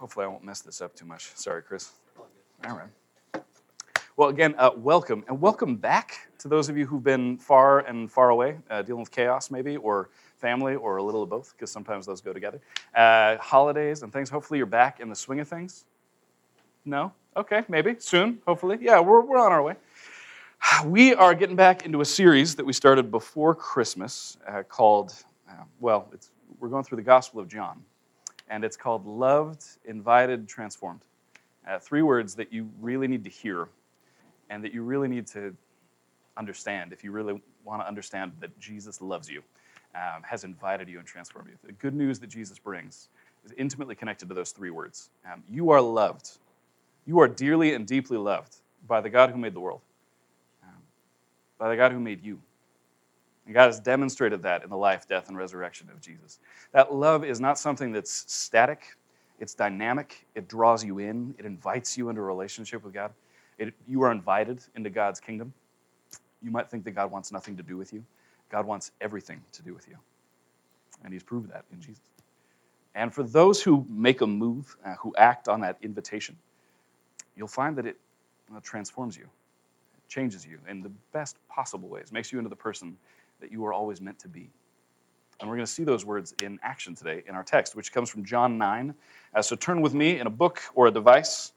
Hopefully, I won't mess this up too much. Sorry, Chris. All right. Well, again, uh, welcome, and welcome back to those of you who've been far and far away, uh, dealing with chaos maybe, or family, or a little of both, because sometimes those go together. Uh, holidays and things. Hopefully, you're back in the swing of things. No? Okay, maybe. Soon, hopefully. Yeah, we're, we're on our way. We are getting back into a series that we started before Christmas uh, called, uh, well, we're going through the Gospel of John and it's called Loved, Invited, Transformed. Uh, three words that you really need to hear and that you really need to understand if you really want to understand that Jesus loves you, um, has invited you, and transformed you. The good news that Jesus brings is intimately connected to those three words. Um, you are loved. You are dearly and deeply loved by the God who made the world, um, by the God who made you. And God has demonstrated that in the life, death, and resurrection of Jesus. That love is not something that's static, it's dynamic. It draws you in, it invites you into a relationship with God. It, you are invited into God's kingdom. You might think that God wants nothing to do with you. God wants everything to do with you. And He's proved that in Jesus. And for those who make a move, uh, who act on that invitation, you'll find that it uh, transforms you, it changes you in the best possible ways, makes you into the person that you were always meant to be. And we're going to see those words in action today in our text, which comes from John 9. Uh, so turn with me in a book or a device.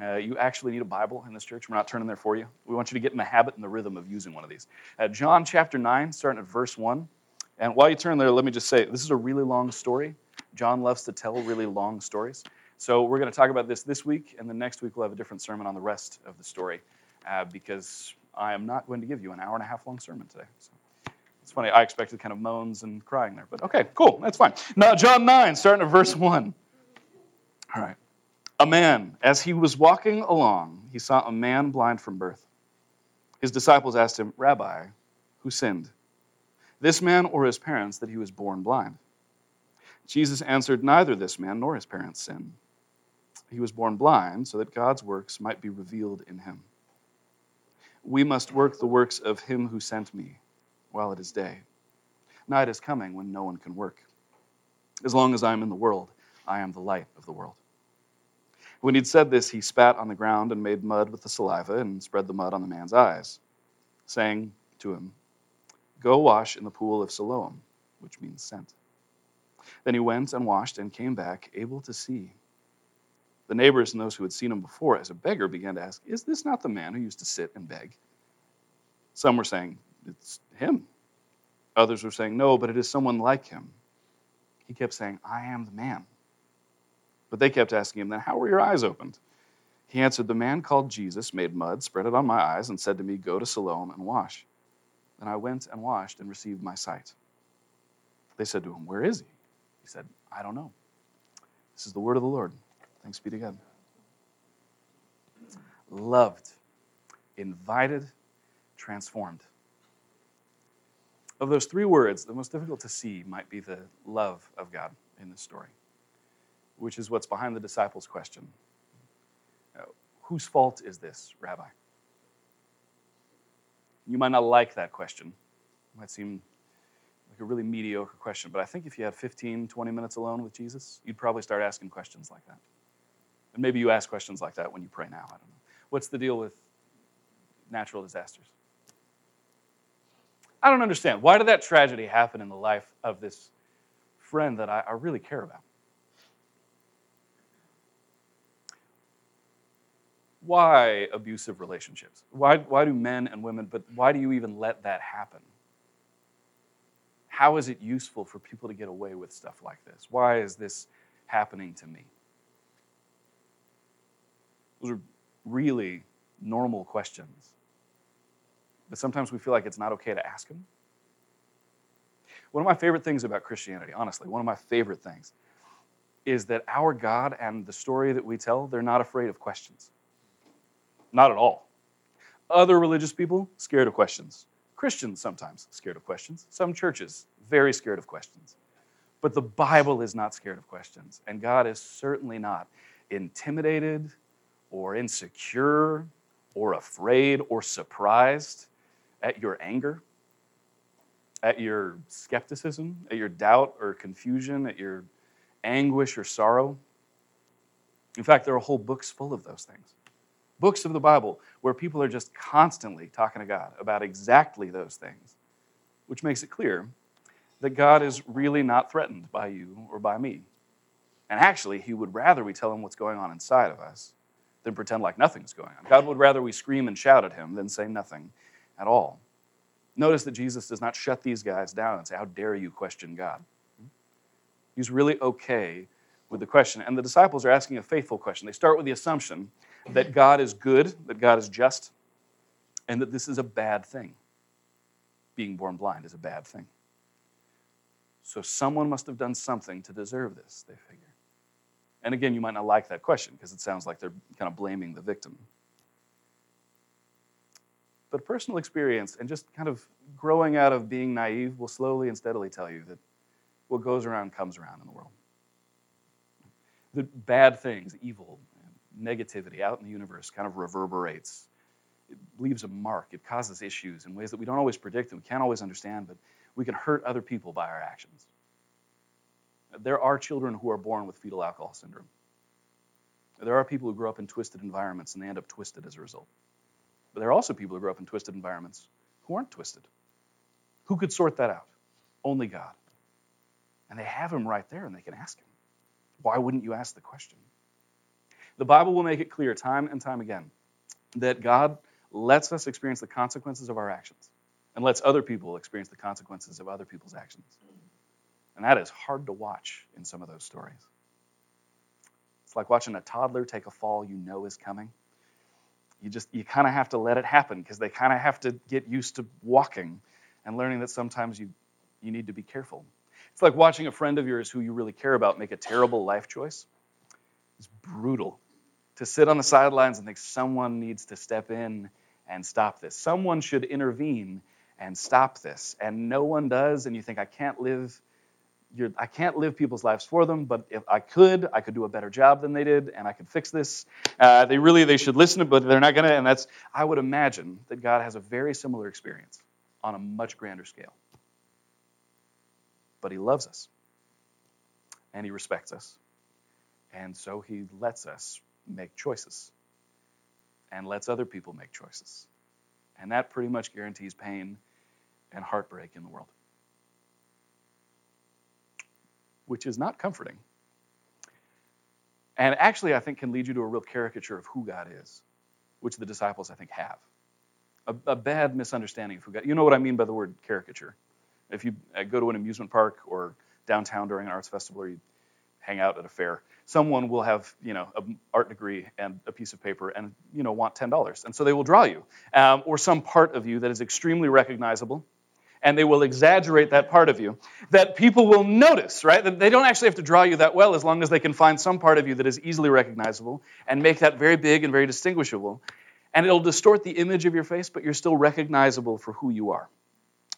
Uh, you actually need a Bible in this church. We're not turning there for you. We want you to get in the habit and the rhythm of using one of these. Uh, John chapter 9, starting at verse 1. And while you turn there, let me just say this is a really long story. John loves to tell really long stories. So we're going to talk about this this week, and then next week we'll have a different sermon on the rest of the story uh, because I am not going to give you an hour and a half long sermon today. So. Funny, I expected kind of moans and crying there, but okay, cool, that's fine. Now, John 9, starting at verse 1. All right. A man, as he was walking along, he saw a man blind from birth. His disciples asked him, Rabbi, who sinned? This man or his parents that he was born blind? Jesus answered, Neither this man nor his parents sinned. He was born blind so that God's works might be revealed in him. We must work the works of him who sent me while it is day. Night is coming when no one can work. As long as I am in the world, I am the light of the world. When he'd said this, he spat on the ground and made mud with the saliva and spread the mud on the man's eyes, saying to him, Go wash in the pool of Siloam, which means sent. Then he went and washed and came back, able to see. The neighbors and those who had seen him before as a beggar began to ask, Is this not the man who used to sit and beg? Some were saying, it's him. Others were saying, No, but it is someone like him. He kept saying, I am the man. But they kept asking him, Then how were your eyes opened? He answered, The man called Jesus made mud, spread it on my eyes, and said to me, Go to Siloam and wash. Then I went and washed and received my sight. They said to him, Where is he? He said, I don't know. This is the word of the Lord. Thanks be to God. Loved, invited, transformed. Of those three words, the most difficult to see might be the love of God in this story, which is what's behind the disciples' question uh, Whose fault is this, Rabbi? You might not like that question. It might seem like a really mediocre question, but I think if you had 15, 20 minutes alone with Jesus, you'd probably start asking questions like that. And maybe you ask questions like that when you pray now. I don't know. What's the deal with natural disasters? I don't understand. Why did that tragedy happen in the life of this friend that I, I really care about? Why abusive relationships? Why, why do men and women, but why do you even let that happen? How is it useful for people to get away with stuff like this? Why is this happening to me? Those are really normal questions but sometimes we feel like it's not okay to ask Him. One of my favorite things about Christianity, honestly, one of my favorite things, is that our God and the story that we tell, they're not afraid of questions. Not at all. Other religious people, scared of questions. Christians, sometimes scared of questions. Some churches, very scared of questions. But the Bible is not scared of questions. And God is certainly not intimidated or insecure or afraid or surprised at your anger, at your skepticism, at your doubt or confusion, at your anguish or sorrow. In fact, there are whole books full of those things. Books of the Bible where people are just constantly talking to God about exactly those things, which makes it clear that God is really not threatened by you or by me. And actually, He would rather we tell Him what's going on inside of us than pretend like nothing's going on. God would rather we scream and shout at Him than say nothing at all. Notice that Jesus does not shut these guys down and say, How dare you question God? He's really okay with the question. And the disciples are asking a faithful question. They start with the assumption that God is good, that God is just, and that this is a bad thing. Being born blind is a bad thing. So someone must have done something to deserve this, they figure. And again, you might not like that question because it sounds like they're kind of blaming the victim. But personal experience and just kind of growing out of being naive will slowly and steadily tell you that what goes around comes around in the world. The bad things, evil, negativity out in the universe kind of reverberates. It leaves a mark. It causes issues in ways that we don't always predict and we can't always understand, but we can hurt other people by our actions. There are children who are born with fetal alcohol syndrome. There are people who grow up in twisted environments and they end up twisted as a result. But there are also people who grow up in twisted environments who aren't twisted. Who could sort that out? Only God. And they have him right there and they can ask him. Why wouldn't you ask the question? The Bible will make it clear time and time again that God lets us experience the consequences of our actions and lets other people experience the consequences of other people's actions. And that is hard to watch in some of those stories. It's like watching a toddler take a fall you know is coming. You just you kind of have to let it happen because they kind of have to get used to walking and learning that sometimes you you need to be careful. It's like watching a friend of yours who you really care about make a terrible life choice. It's brutal to sit on the sidelines and think someone needs to step in and stop this. Someone should intervene and stop this. And no one does, and you think, I can't live. I can't live people's lives for them, but if I could, I could do a better job than they did, and I could fix this. Uh, they really, they should listen, but they're not going to. And that's, I would imagine that God has a very similar experience on a much grander scale. But He loves us, and He respects us, and so He lets us make choices and lets other people make choices. And that pretty much guarantees pain and heartbreak in the world, which is not comforting. And actually, I think can lead you to a real caricature of who God is, which the disciples, I think, have. A, a bad misunderstanding of who God You know what I mean by the word caricature. If you uh, go to an amusement park or downtown during an arts festival or you hang out at a fair, someone will have you know an art degree and a piece of paper and you know want ten dollars, and so they will draw you um, or some part of you that is extremely recognizable, and they will exaggerate that part of you that people will notice, right? That they don't actually have to draw you that well as long as they can find some part of you that is easily recognizable and make that very big and very distinguishable, and it'll distort the image of your face, but you're still recognizable for who you are.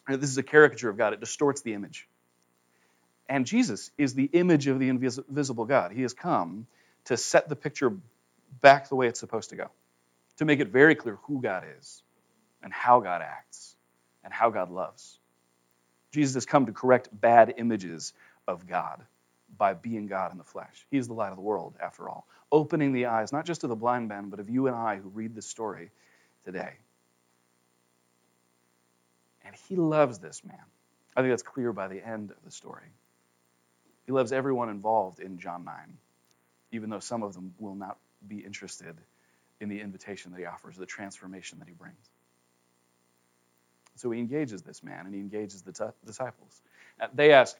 This is a caricature of God. It distorts the image. And Jesus is the image of the invisible God. He has come to set the picture back the way it's supposed to go, to make it very clear who God is and how God acts and how God loves. Jesus has come to correct bad images of God by being God in the flesh. He is the light of the world, after all, opening the eyes not just of the blind man, but of you and I who read this story today. And he loves this man. I think that's clear by the end of the story. He loves everyone involved in John 9, even though some of them will not be interested in the invitation that he offers, the transformation that he brings. So he engages this man and he engages the t- disciples. Uh, they ask,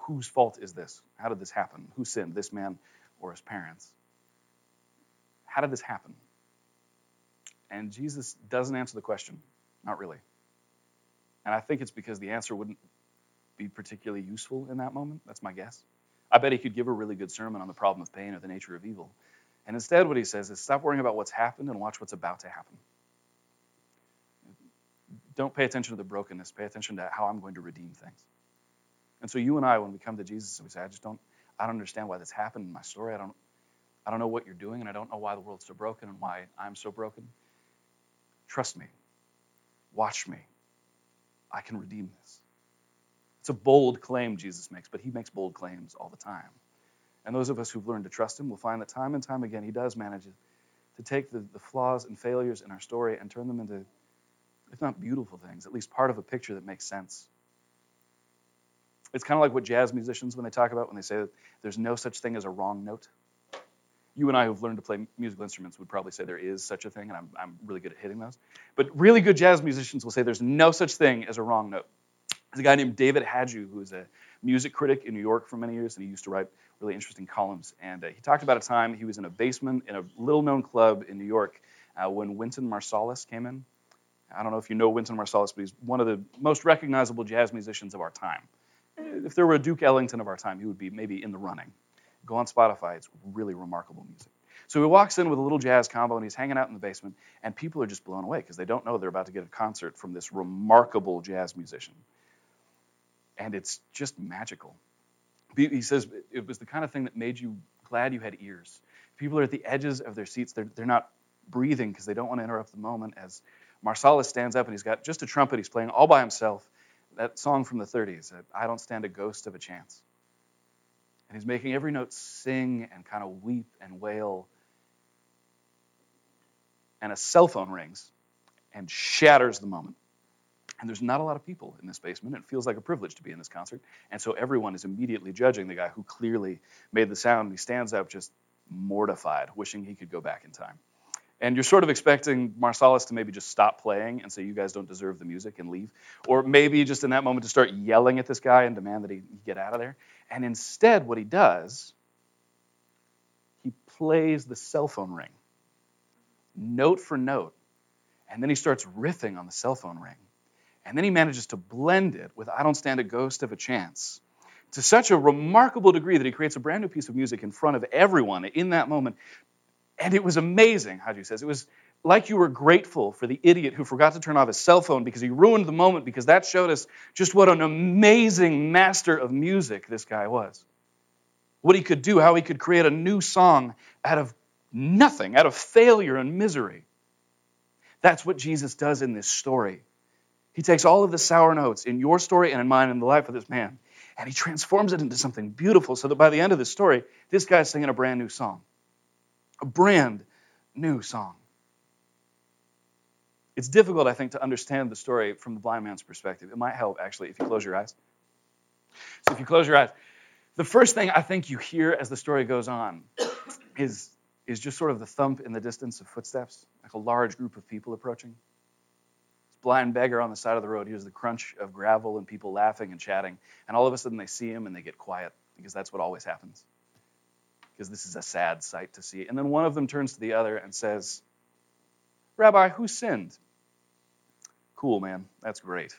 Whose fault is this? How did this happen? Who sinned, this man or his parents? How did this happen? And Jesus doesn't answer the question, not really. And I think it's because the answer wouldn't be particularly useful in that moment. That's my guess. I bet he could give a really good sermon on the problem of pain or the nature of evil. And instead, what he says is stop worrying about what's happened and watch what's about to happen. Don't pay attention to the brokenness, pay attention to how I'm going to redeem things. And so you and I, when we come to Jesus and we say, I just don't, I don't understand why this happened in my story. I don't, I don't know what you're doing, and I don't know why the world's so broken and why I'm so broken. Trust me. Watch me. I can redeem this. It's a bold claim Jesus makes, but he makes bold claims all the time. And those of us who've learned to trust him will find that time and time again he does manage to take the, the flaws and failures in our story and turn them into, if not beautiful things, at least part of a picture that makes sense. It's kind of like what jazz musicians, when they talk about, when they say that there's no such thing as a wrong note. You and I who've learned to play musical instruments would probably say there is such a thing, and I'm, I'm really good at hitting those. But really good jazz musicians will say there's no such thing as a wrong note. There's a guy named David Hajdu who is a music critic in New York for many years, and he used to write really interesting columns. And uh, he talked about a time he was in a basement in a little known club in New York uh, when Wynton Marsalis came in. I don't know if you know Wynton Marsalis, but he's one of the most recognizable jazz musicians of our time. If there were a Duke Ellington of our time, he would be maybe in the running. Go on Spotify, it's really remarkable music. So he walks in with a little jazz combo and he's hanging out in the basement, and people are just blown away because they don't know they're about to get a concert from this remarkable jazz musician. And it's just magical. He says it was the kind of thing that made you glad you had ears. People are at the edges of their seats. They're, they're not breathing because they don't want to interrupt the moment as Marsalis stands up and he's got just a trumpet. He's playing all by himself. That song from the 30s, I Don't Stand a Ghost of a Chance. And he's making every note sing and kind of weep and wail. And a cell phone rings and shatters the moment. And there's not a lot of people in this basement. It feels like a privilege to be in this concert. And so everyone is immediately judging the guy who clearly made the sound. He stands up just mortified, wishing he could go back in time. And you're sort of expecting Marsalis to maybe just stop playing and say, You guys don't deserve the music and leave. Or maybe just in that moment to start yelling at this guy and demand that he get out of there. And instead, what he does, he plays the cell phone ring, note for note. And then he starts riffing on the cell phone ring. And then he manages to blend it with I Don't Stand a Ghost of a Chance to such a remarkable degree that he creates a brand new piece of music in front of everyone in that moment. And it was amazing, Hajdu says. It was like you were grateful for the idiot who forgot to turn off his cell phone because he ruined the moment, because that showed us just what an amazing master of music this guy was. What he could do, how he could create a new song out of nothing, out of failure and misery. That's what Jesus does in this story. He takes all of the sour notes in your story and in mine and the life of this man, and he transforms it into something beautiful so that by the end of the story, this guy's singing a brand new song. A brand new song. It's difficult, I think, to understand the story from the blind man's perspective. It might help, actually, if you close your eyes. So, if you close your eyes, the first thing I think you hear as the story goes on is, is just sort of the thump in the distance of footsteps, like a large group of people approaching This blind beggar on the side of the road hears the crunch of gravel and people laughing and chatting. And all of a sudden they see him and they get quiet because that's what always happens. Because this is a sad sight to see. And then one of them turns to the other and says, Rabbi, who sinned? Cool, man. That's great.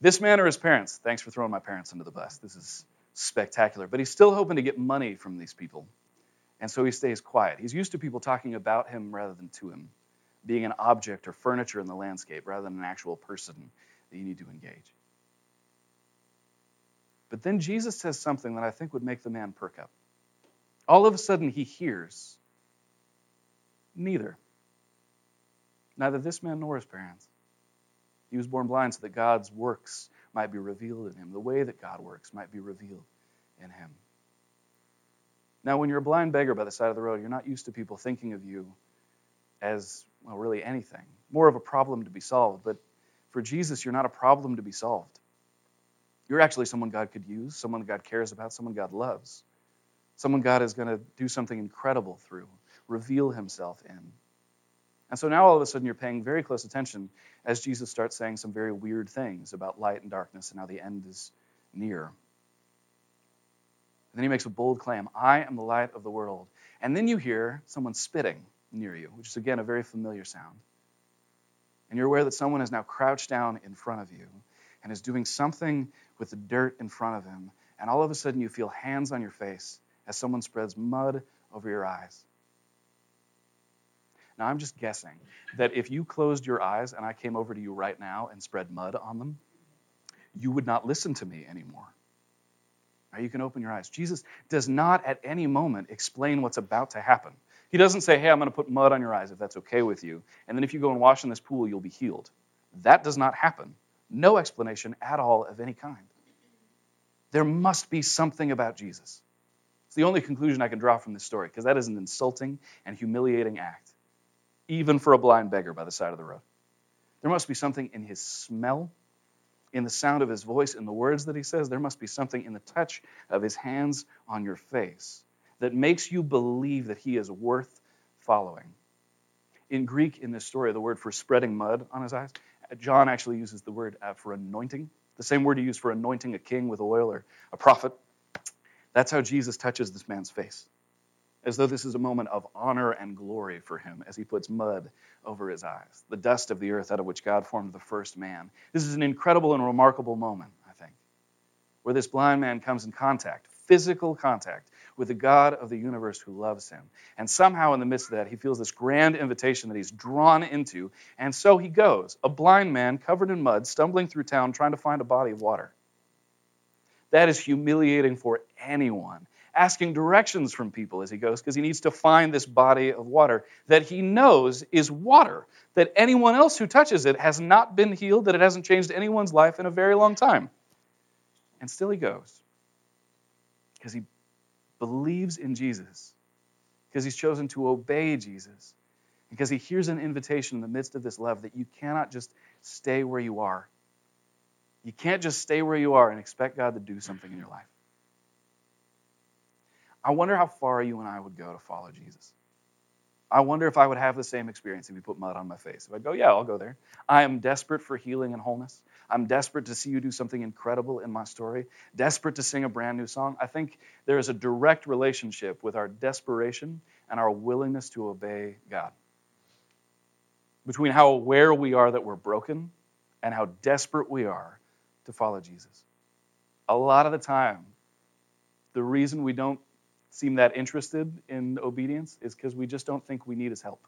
This man or his parents? Thanks for throwing my parents under the bus. This is spectacular. But he's still hoping to get money from these people. And so he stays quiet. He's used to people talking about him rather than to him being an object or furniture in the landscape rather than an actual person that you need to engage. But then Jesus says something that I think would make the man perk up. All of a sudden, he hears neither. Neither this man nor his parents. He was born blind so that God's works might be revealed in him. The way that God works might be revealed in him. Now, when you're a blind beggar by the side of the road, you're not used to people thinking of you as well, really anything, more of a problem to be solved. But for Jesus, you're not a problem to be solved. You're actually someone God could use, someone God cares about, someone God loves, someone God is going to do something incredible through, reveal himself in. And so now all of a sudden you're paying very close attention as Jesus starts saying some very weird things about light and darkness and how the end is near. And then he makes a bold claim I am the light of the world. And then you hear someone spitting near you, which is again a very familiar sound. And you're aware that someone is now crouched down in front of you and is doing something with the dirt in front of him. And all of a sudden, you feel hands on your face as someone spreads mud over your eyes. Now, I'm just guessing that if you closed your eyes and I came over to you right now and spread mud on them, you would not listen to me anymore. Now, you can open your eyes. Jesus does not at any moment explain what's about to happen. He doesn't say, hey, I'm going to put mud on your eyes if that's okay with you. And then if you go and wash in this pool, you'll be healed. That does not happen. No explanation at all of any kind. There must be something about Jesus, It's the only conclusion I can draw from this story, because that is an insulting and humiliating act, even for a blind beggar by the side of the road. There must be something in his smell, in the sound of his voice, in the words that he says. There must be something in the touch of his hands on your face that makes you believe that he is worth following. In Greek, in this story, the word for spreading mud on his eyes, John actually uses the word uh, for anointing, the same word he used for anointing a king with oil or a prophet. That's how Jesus touches this man's face, as though this is a moment of honor and glory for him as he puts mud over his eyes, the dust of the earth out of which God formed the first man. This is an incredible and remarkable moment, I think, where this blind man comes in contact, physical contact, with the God of the universe who loves him. And somehow, in the midst of that, he feels this grand invitation that he's drawn into. And so he goes, a blind man covered in mud, stumbling through town trying to find a body of water. That is humiliating for anyone. Asking directions from people as he goes because he needs to find this body of water that he knows is water, that anyone else who touches it has not been healed, that it hasn't changed anyone's life in a very long time. And still he goes because he believes in Jesus, because he's chosen to obey Jesus, because he hears an invitation in the midst of this love that you cannot just stay where you are. You can't just stay where you are and expect God to do something in your life. I wonder how far you and I would go to follow Jesus. I wonder if I would have the same experience if you put mud on my face. If I go, yeah, I'll go there. I am desperate for healing and wholeness. I'm desperate to see you do something incredible in my story, desperate to sing a brand new song. I think there is a direct relationship with our desperation and our willingness to obey God. Between how aware we are that we're broken and how desperate we are to follow Jesus. A lot of the time, the reason we don't seem that interested in obedience is because we just don't think we need his help.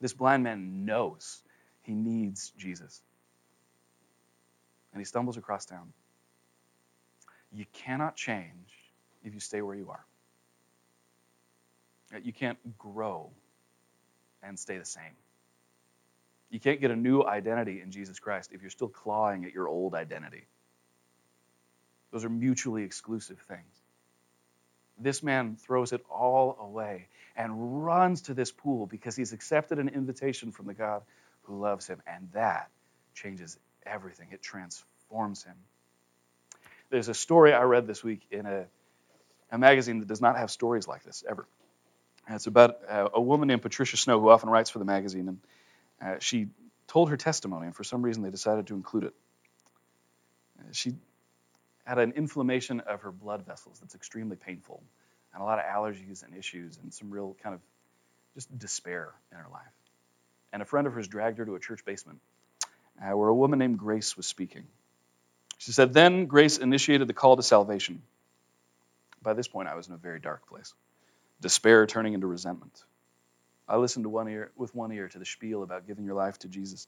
This blind man knows he needs Jesus and he stumbles across town. You cannot change if you stay where you are. You can't grow and stay the same. You can't get a new identity in Jesus Christ if you're still clawing at your old identity. Those are mutually exclusive things. This man throws it all away and runs to this pool because he's accepted an invitation from the God who loves him. And that changes everything, it transforms him. There's a story I read this week in a, a magazine that does not have stories like this ever. And it's about a woman named Patricia Snow who often writes for the magazine, and uh, she told her testimony, and for some reason they decided to include it. Uh, she had an inflammation of her blood vessels that's extremely painful, and a lot of allergies and issues, and some real kind of just despair in her life. And a friend of hers dragged her to a church basement uh, where a woman named Grace was speaking. She said, Then Grace initiated the call to salvation. By this point, I was in a very dark place, despair turning into resentment. I listened to one ear, with one ear to the spiel about giving your life to Jesus.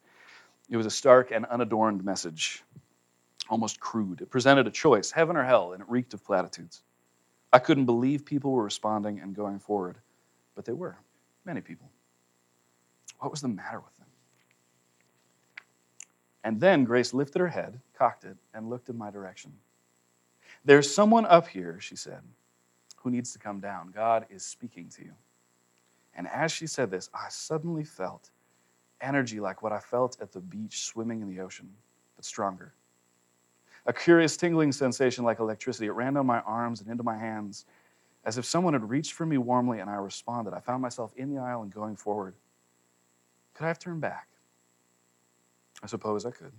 It was a stark and unadorned message, almost crude. It presented a choice, heaven or hell, and it reeked of platitudes. I couldn't believe people were responding and going forward, but they were, many people. What was the matter with them? And then Grace lifted her head, cocked it, and looked in my direction. There's someone up here, she said, who needs to come down. God is speaking to you. And as she said this, I suddenly felt energy like what I felt at the beach swimming in the ocean, but stronger. A curious tingling sensation like electricity. It ran down my arms and into my hands as if someone had reached for me warmly and I responded. I found myself in the aisle and going forward. Could I have turned back? I suppose I could.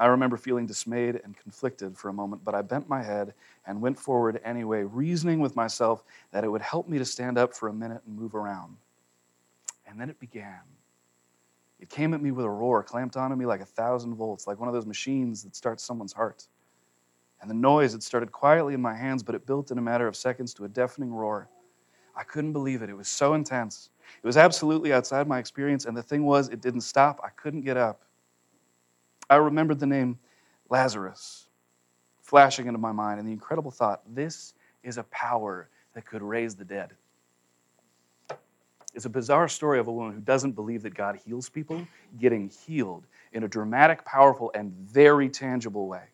I remember feeling dismayed and conflicted for a moment, but I bent my head and went forward anyway, reasoning with myself that it would help me to stand up for a minute and move around. And then it began. It came at me with a roar, clamped onto me like a thousand volts, like one of those machines that starts someone's heart. And the noise had started quietly in my hands, but it built in a matter of seconds to a deafening roar. I couldn't believe it. It was so intense. It was absolutely outside my experience, and the thing was, it didn't stop. I couldn't get up. I remembered the name Lazarus flashing into my mind, and the incredible thought this is a power that could raise the dead. It's a bizarre story of a woman who doesn't believe that God heals people, getting healed in a dramatic, powerful, and very tangible way.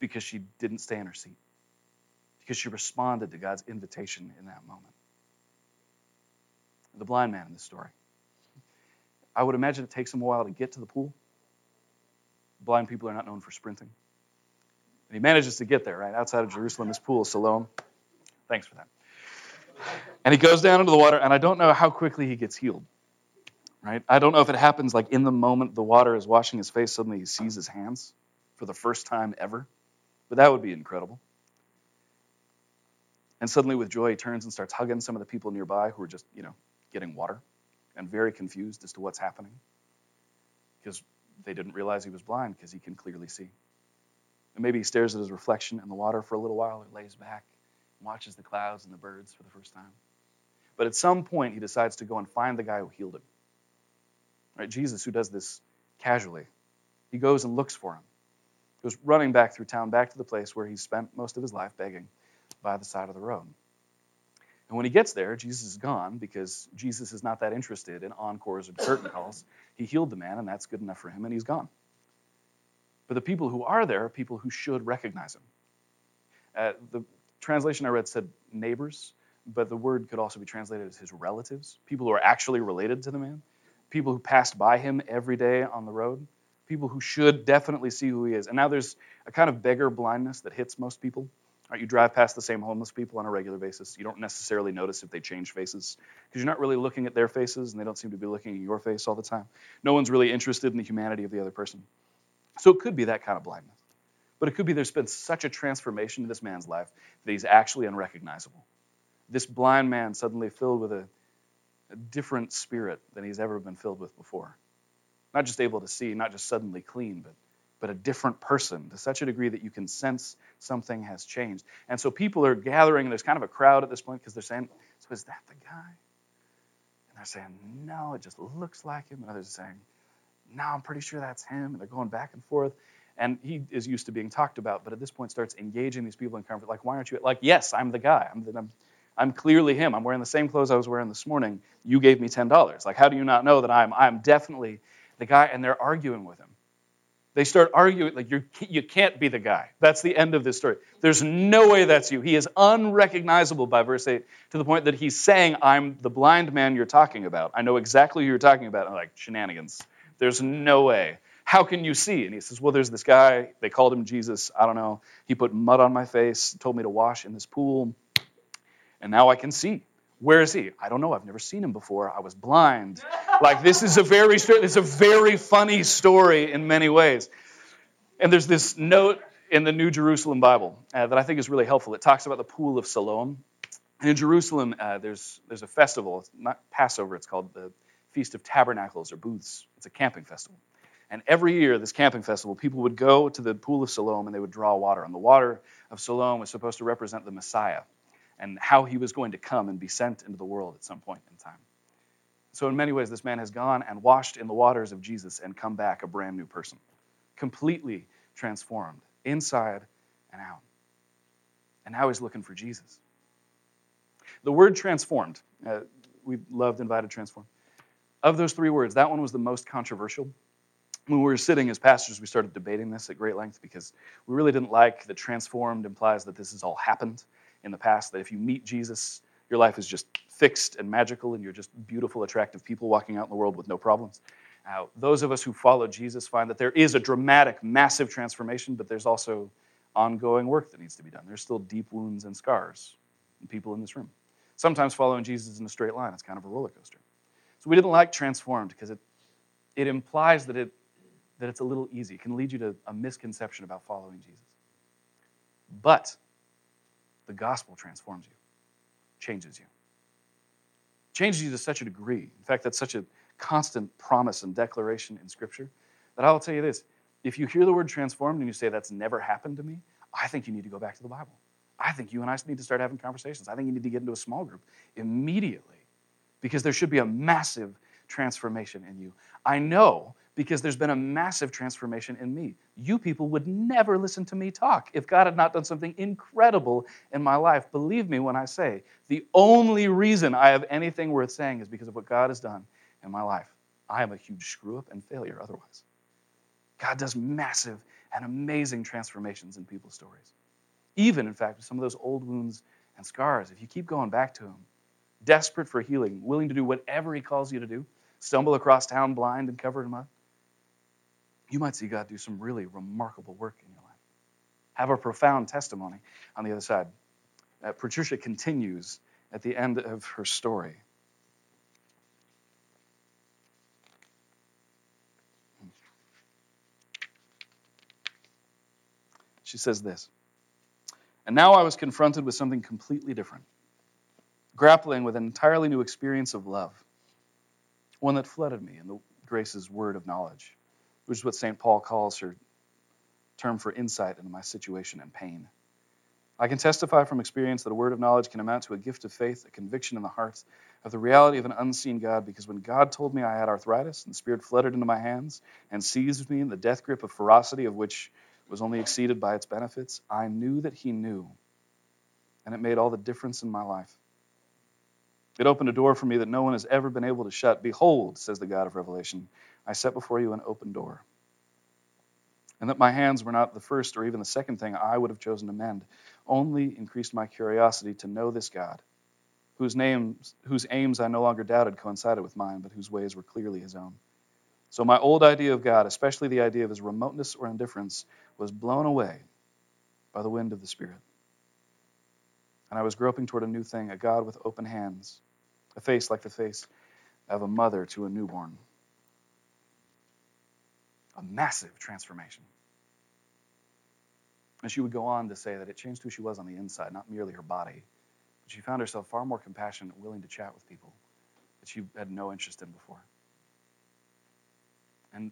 because she didn't stay in her seat, because she responded to God's invitation in that moment. The blind man in this story. I would imagine it takes him a while to get to the pool. Blind people are not known for sprinting. And he manages to get there, right? Outside of Jerusalem, this pool, is Siloam. Thanks for that. And he goes down into the water, and I don't know how quickly he gets healed. Right? I don't know if it happens like in the moment the water is washing his face, suddenly he sees his hands for the first time ever. But that would be incredible. And suddenly, with joy, he turns and starts hugging some of the people nearby who are just, you know, getting water and very confused as to what's happening because they didn't realize he was blind because he can clearly see. And maybe he stares at his reflection in the water for a little while or lays back and watches the clouds and the birds for the first time. But at some point, he decides to go and find the guy who healed him. Right? Jesus, who does this casually, he goes and looks for him. He Goes running back through town, back to the place where he spent most of his life begging by the side of the road. And when he gets there, Jesus is gone because Jesus is not that interested in encores or curtain calls. He healed the man, and that's good enough for him, and he's gone. But the people who are there are people who should recognize him. Uh, the translation I read said neighbors, but the word could also be translated as his relatives, people who are actually related to the man, people who passed by him every day on the road, people who should definitely see who he is. And now there's a kind of beggar blindness that hits most people. Right, you drive past the same homeless people on a regular basis. You don't necessarily notice if they change faces because you're not really looking at their faces and they don't seem to be looking at your face all the time. No one's really interested in the humanity of the other person. So it could be that kind of blindness. But it could be there's been such a transformation in this man's life that he's actually unrecognizable. This blind man suddenly filled with a, a different spirit than he's ever been filled with before. Not just able to see, not just suddenly clean, but but a different person to such a degree that you can sense something has changed. And so people are gathering, there's kind of a crowd at this point because they're saying, So is that the guy? And they're saying, No, it just looks like him. And others are saying, No, I'm pretty sure that's him. And they're going back and forth. And he is used to being talked about, but at this point starts engaging these people in conversation. Like, why aren't you? Like, yes, I'm the guy. I'm, the, I'm, I'm clearly him. I'm wearing the same clothes I was wearing this morning. You gave me $10. Like, how do you not know that I'm, I'm definitely the guy? And they're arguing with him. They start arguing, like, you you can't be the guy. That's the end of this story. There's no way that's you. He is unrecognizable by verse 8 to the point that he's saying, I'm the blind man you're talking about. I know exactly who you're talking about. I'm like, shenanigans. There's no way. How can you see? And he says, Well, there's this guy. They called him Jesus. I don't know. He put mud on my face, told me to wash in this pool, and now I can see. Where is he? I don't know. I've never seen him before. I was blind. Like this is a very it's a very funny story in many ways. And there's this note in the New Jerusalem Bible uh, that I think is really helpful. It talks about the pool of Siloam. And in Jerusalem, uh, there's there's a festival. It's not Passover. It's called the Feast of Tabernacles or Booths. It's a camping festival. And every year, this camping festival, people would go to the pool of Siloam and they would draw water. And the water of Siloam was supposed to represent the Messiah and how he was going to come and be sent into the world at some point in time. So, in many ways, this man has gone and washed in the waters of Jesus and come back a brand new person, completely transformed, inside and out. And now he's looking for Jesus. The word transformed, uh, we loved invited transform. Of those three words, that one was the most controversial. When we were sitting as pastors, we started debating this at great length because we really didn't like that transformed implies that this has all happened in the past that if you meet Jesus, your life is just fixed and magical and you're just beautiful, attractive people walking out in the world with no problems. Uh, those of us who follow Jesus find that there is a dramatic, massive transformation, but there's also ongoing work that needs to be done. There's still deep wounds and scars in people in this room. Sometimes following Jesus in a straight line, it's kind of a roller coaster. So we didn't like transformed because it, it implies that, it, that it's a little easy. It can lead you to a misconception about following Jesus. But the gospel transforms you, changes you. Changes you to such a degree. In fact, that's such a constant promise and declaration in Scripture that I will tell you this. If you hear the word transformed and you say, that's never happened to me, I think you need to go back to the Bible. I think you and I need to start having conversations. I think you need to get into a small group immediately because there should be a massive transformation in you. I know because there's been a massive transformation in me. You people would never listen to me talk if God had not done something incredible in my life. Believe me when I say the only reason I have anything worth saying is because of what God has done in my life. I am a huge screw up and failure otherwise. God does massive and amazing transformations in people's stories. Even, in fact, with some of those old wounds and scars, if you keep going back to Him, desperate for healing, willing to do whatever He calls you to do, stumble across town blind and covered in mud, you might see God do some really remarkable work in your life. Have a profound testimony on the other side. Uh, Patricia continues at the end of her story. She says this And now I was confronted with something completely different, grappling with an entirely new experience of love, one that flooded me in the grace's word of knowledge, which is what St. Paul calls her term for insight into my situation and pain. I can testify from experience that a word of knowledge can amount to a gift of faith, a conviction in the heart of the reality of an unseen God, because when God told me I had arthritis and the Spirit flooded into my hands and seized me in the death grip of ferocity of which was only exceeded by its benefits, I knew that He knew. And it made all the difference in my life. It opened a door for me that no one has ever been able to shut. Behold, says the God of Revelation, I set before you an open door. And that my hands were not the first or even the second thing I would have chosen to mend, only increased my curiosity to know this God, whose names, whose aims I no longer doubted coincided with mine, but whose ways were clearly his own. So my old idea of God, especially the idea of his remoteness or indifference, was blown away by the wind of the Spirit. And I was groping toward a new thing, a God with open hands, a face like the face of a mother to a newborn. A massive transformation. And she would go on to say that it changed who she was on the inside, not merely her body. But she found herself far more compassionate, willing to chat with people that she had no interest in before. And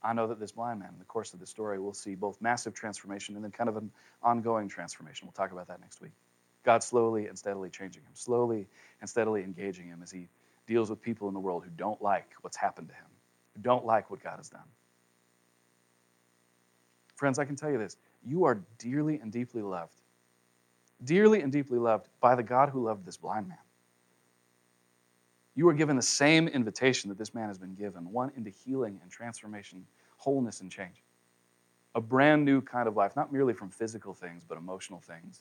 I know that this blind man, in the course of the story, will see both massive transformation and then kind of an ongoing transformation. We'll talk about that next week. God slowly and steadily changing him, slowly and steadily engaging him as he deals with people in the world who don't like what's happened to him, who don't like what God has done. Friends, I can tell you this you are dearly and deeply loved. Dearly and deeply loved by the God who loved this blind man. You are given the same invitation that this man has been given one into healing and transformation, wholeness and change. A brand new kind of life, not merely from physical things, but emotional things,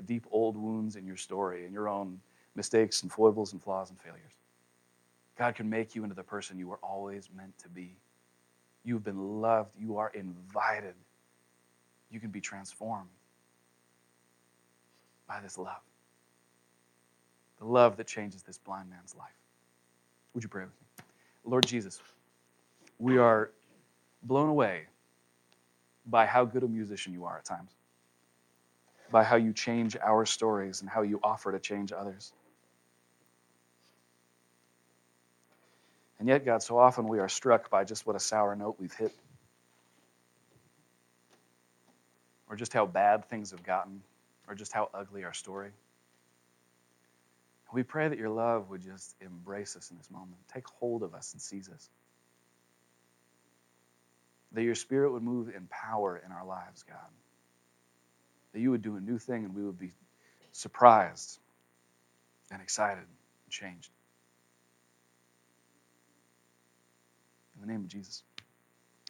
deep old wounds in your story and your own mistakes and foibles and flaws and failures. God can make you into the person you were always meant to be. You've been loved, you are invited. You can be transformed by this love the love that changes this blind man's life. Would you pray with me? Lord Jesus, we are blown away by how good a musician you are at times, by how you change our stories and how you offer to change others. And yet, God, so often we are struck by just what a sour note we've hit, or just how bad things have gotten, or just how ugly our story. We pray that your love would just embrace us in this moment, take hold of us and seize us. That your spirit would move in power in our lives, God. That you would do a new thing and we would be surprised and excited and changed. In the name of Jesus,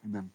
amen.